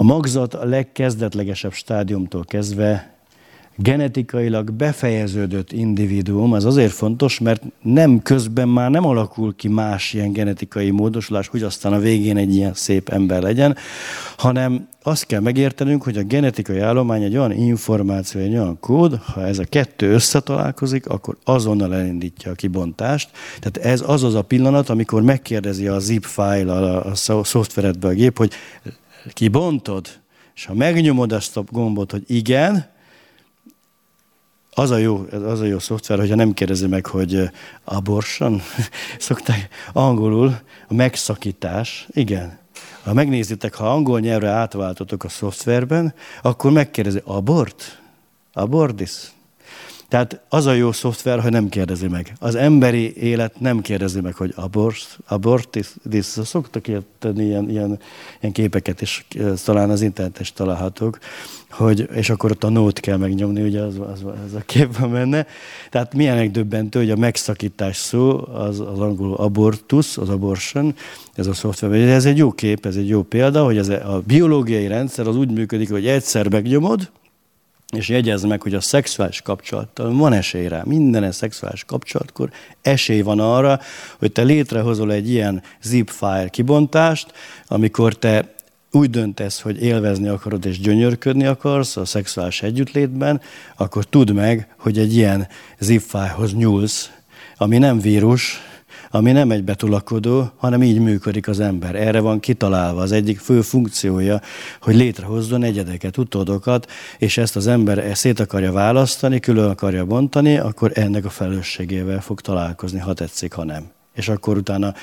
A magzat a legkezdetlegesebb stádiumtól kezdve genetikailag befejeződött individuum, az azért fontos, mert nem közben már nem alakul ki más ilyen genetikai módosulás, hogy aztán a végén egy ilyen szép ember legyen, hanem azt kell megértenünk, hogy a genetikai állomány egy olyan információ, egy olyan kód, ha ez a kettő összetalálkozik, akkor azonnal elindítja a kibontást. Tehát ez az az a pillanat, amikor megkérdezi a zip file a, a szoftveredbe a gép, hogy kibontod, és ha megnyomod azt a gombot, hogy igen, az a jó, az a jó szoftver, hogyha nem kérdezi meg, hogy abortion, szokták angolul, a megszakítás, igen. Ha megnézitek, ha angol nyelvre átváltotok a szoftverben, akkor megkérdezi, abort? Abortis? Tehát az a jó szoftver, hogy nem kérdezi meg. Az emberi élet nem kérdezi meg, hogy abort, abortis, szoktak tenni ilyen, ilyen, ilyen képeket, és talán az interneten is találhatók, hogy, és akkor ott a nót kell megnyomni, ugye az, az, az a kép van benne. Tehát milyen megdöbbentő, hogy a megszakítás szó, az, az angol abortus, az abortion, ez a szoftver. Ez egy jó kép, ez egy jó példa, hogy ez a biológiai rendszer az úgy működik, hogy egyszer megnyomod, és jegyezd meg, hogy a szexuális kapcsolattal van esély rá. Minden szexuális kapcsolatkor esély van arra, hogy te létrehozol egy ilyen zip file kibontást, amikor te úgy döntesz, hogy élvezni akarod és gyönyörködni akarsz a szexuális együttlétben, akkor tudd meg, hogy egy ilyen zip file-hoz nyúlsz, ami nem vírus, ami nem egy betulakodó, hanem így működik az ember. Erre van kitalálva az egyik fő funkciója, hogy létrehozzon egyedeket, utódokat, és ezt az ember szét akarja választani, külön akarja bontani, akkor ennek a felelősségével fog találkozni, ha tetszik, ha nem. És akkor utána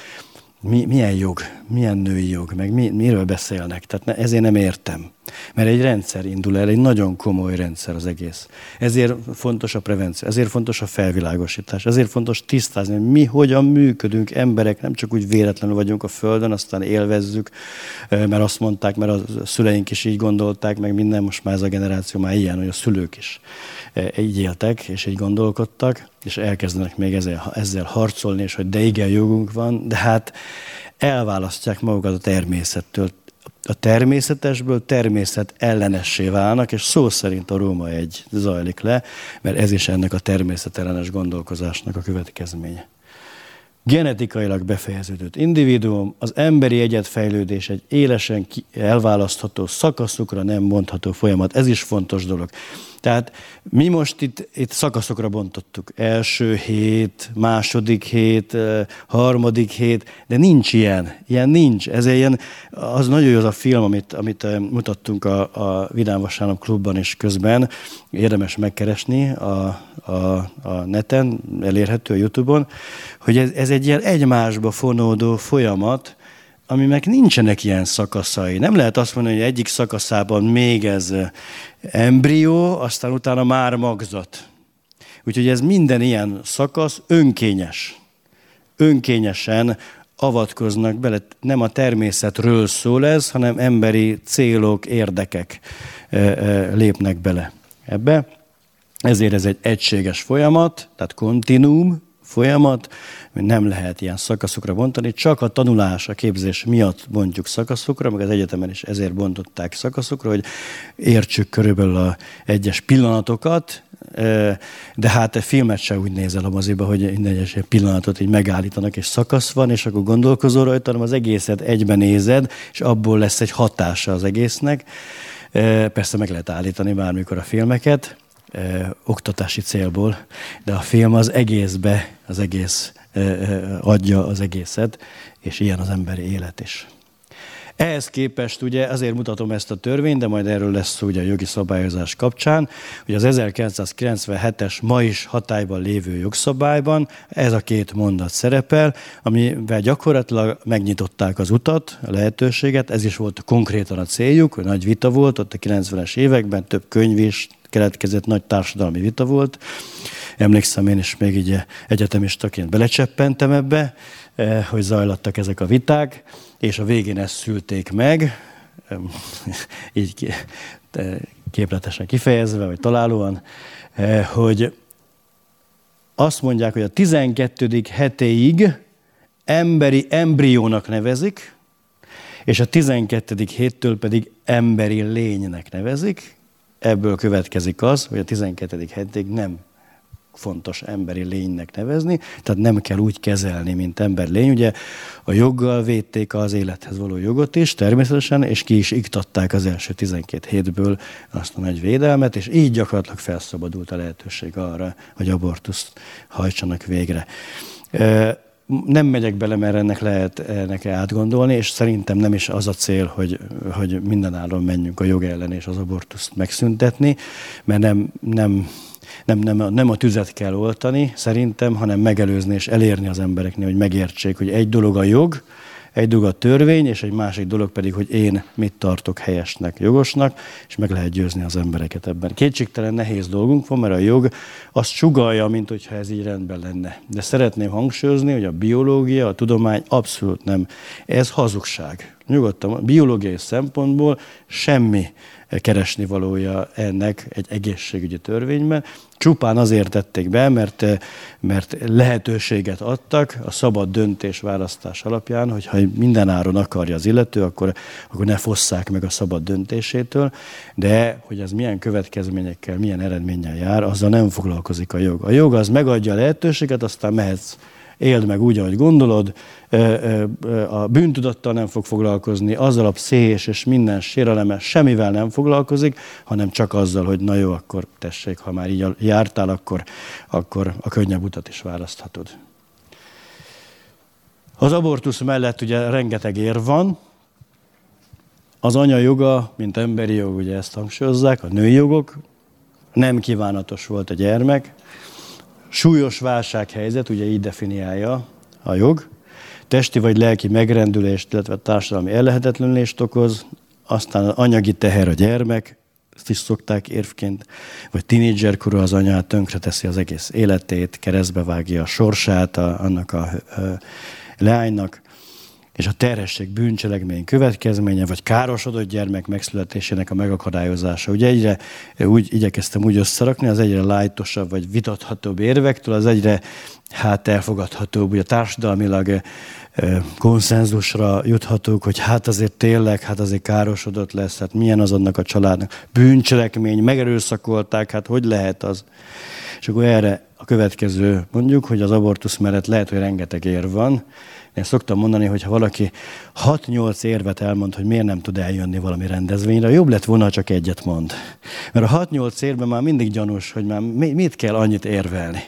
mi, milyen jog, milyen női jog, meg mi, miről beszélnek. Tehát ne, ezért nem értem. Mert egy rendszer indul el, egy nagyon komoly rendszer az egész. Ezért fontos a prevenció, ezért fontos a felvilágosítás, ezért fontos tisztázni, hogy mi hogyan működünk emberek, nem csak úgy véletlenül vagyunk a Földön, aztán élvezzük, mert azt mondták, mert a szüleink is így gondolták, meg minden, most már ez a generáció már ilyen, hogy a szülők is így éltek, és így gondolkodtak, és elkezdenek még ezzel, ezzel harcolni, és hogy de igen, jogunk van, de hát elválasztják magukat a természettől. A természetesből természet ellenessé válnak, és szó szerint a Róma egy zajlik le, mert ez is ennek a természetellenes gondolkozásnak a következménye genetikailag befejeződött individuum, az emberi egyetfejlődés egy élesen elválasztható szakaszokra nem mondható folyamat. Ez is fontos dolog. Tehát mi most itt, itt szakaszokra bontottuk. Első hét, második hét, harmadik hét, de nincs ilyen. Ilyen nincs. Ez ilyen, az nagyon jó az a film, amit, amit mutattunk a, a Vidám Vasárnap klubban is közben. Érdemes megkeresni a, a, a neten, elérhető a Youtube-on, hogy ez, ez egy ilyen egymásba fonódó folyamat, aminek nincsenek ilyen szakaszai. Nem lehet azt mondani, hogy egyik szakaszában még ez embrió, aztán utána már magzat. Úgyhogy ez minden ilyen szakasz önkényes. Önkényesen avatkoznak bele. Nem a természetről szól ez, hanem emberi célok, érdekek lépnek bele ebbe. Ezért ez egy egységes folyamat, tehát kontinuum, folyamat, nem lehet ilyen szakaszokra bontani, csak a tanulás, a képzés miatt bontjuk szakaszokra, meg az egyetemen is ezért bontották szakaszokra, hogy értsük körülbelül a egyes pillanatokat, de hát a filmet se úgy nézel a moziba, hogy minden egyes pillanatot így megállítanak, és szakasz van, és akkor gondolkozol rajta, hanem az egészet egyben nézed, és abból lesz egy hatása az egésznek. Persze meg lehet állítani bármikor a filmeket, ö, oktatási célból, de a film az egészbe, az egész ö, ö, adja az egészet, és ilyen az emberi élet is. Ehhez képest ugye azért mutatom ezt a törvényt, de majd erről lesz szó ugye a jogi szabályozás kapcsán, hogy az 1997-es ma is hatályban lévő jogszabályban ez a két mondat szerepel, amivel gyakorlatilag megnyitották az utat, a lehetőséget, ez is volt konkrétan a céljuk, nagy vita volt ott a 90-es években, több könyv is keletkezett, nagy társadalmi vita volt. Emlékszem én is még így egyetemistaként belecseppentem ebbe, eh, hogy zajlattak ezek a viták, és a végén ezt szülték meg, így képletesen kifejezve, vagy találóan, eh, hogy azt mondják, hogy a 12. hetéig emberi embriónak nevezik, és a 12. héttől pedig emberi lénynek nevezik. Ebből következik az, hogy a 12. hétig nem fontos emberi lénynek nevezni, tehát nem kell úgy kezelni, mint ember lény. Ugye a joggal védték az élethez való jogot is, természetesen, és ki is iktatták az első 12 hétből azt a nagy védelmet, és így gyakorlatilag felszabadult a lehetőség arra, hogy abortuszt hajtsanak végre. Nem megyek bele, mert ennek lehet ennek átgondolni, és szerintem nem is az a cél, hogy, hogy mindenáron menjünk a jog ellen és az abortuszt megszüntetni, mert nem, nem nem, nem, nem a tüzet kell oltani szerintem, hanem megelőzni és elérni az embereknél, hogy megértsék, hogy egy dolog a jog, egy dolog a törvény, és egy másik dolog pedig, hogy én mit tartok helyesnek, jogosnak, és meg lehet győzni az embereket ebben. Kétségtelen nehéz dolgunk van, mert a jog azt sugalja, mint hogyha ez így rendben lenne. De szeretném hangsúlyozni, hogy a biológia, a tudomány abszolút nem. Ez hazugság. Nyugodtan, biológiai szempontból semmi keresni valója ennek egy egészségügyi törvényben. Csupán azért tették be, mert, mert lehetőséget adtak a szabad döntés választás alapján, hogy ha minden áron akarja az illető, akkor, akkor ne fosszák meg a szabad döntésétől, de hogy ez milyen következményekkel, milyen eredménnyel jár, azzal nem foglalkozik a jog. A jog az megadja a lehetőséget, aztán mehetsz éld meg úgy, ahogy gondolod, a bűntudattal nem fog foglalkozni, azzal a pszichés és minden sérelemmel semmivel nem foglalkozik, hanem csak azzal, hogy na jó, akkor tessék, ha már így jártál, akkor, akkor a könnyebb utat is választhatod. Az abortusz mellett ugye rengeteg ér van, az anya joga, mint emberi jog, ugye ezt hangsúlyozzák, a női jogok, nem kívánatos volt a gyermek, súlyos válsághelyzet, ugye így definiálja a jog, testi vagy lelki megrendülést, illetve társadalmi ellehetetlenülést okoz, aztán anyagi teher a gyermek, ezt is szokták érvként, vagy tinédzserkorú az anyát tönkreteszi az egész életét, keresztbe vágja a sorsát a, annak a, a leánynak, és a terhesség bűncselekmény következménye, vagy károsodott gyermek megszületésének a megakadályozása. Ugye egyre úgy igyekeztem úgy összerakni, az egyre lájtosabb, vagy vitathatóbb érvektől, az egyre hát elfogadhatóbb, ugye társadalmilag konszenzusra juthatók, hogy hát azért tényleg, hát azért károsodott lesz, hát milyen az annak a családnak. Bűncselekmény, megerőszakolták, hát hogy lehet az? És akkor erre a következő mondjuk, hogy az abortusz mellett lehet, hogy rengeteg ér van, én szoktam mondani, hogy ha valaki 6-8 érvet elmond, hogy miért nem tud eljönni valami rendezvényre, jobb lett volna, csak egyet mond. Mert a 6-8 érben már mindig gyanús, hogy már mit kell annyit érvelni.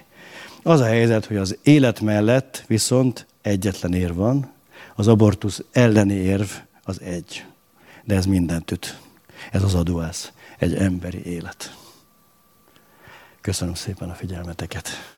Az a helyzet, hogy az élet mellett viszont egyetlen ér van, az abortusz elleni érv az egy. De ez mindent üt. Ez az adóász. Egy emberi élet. Köszönöm szépen a figyelmeteket.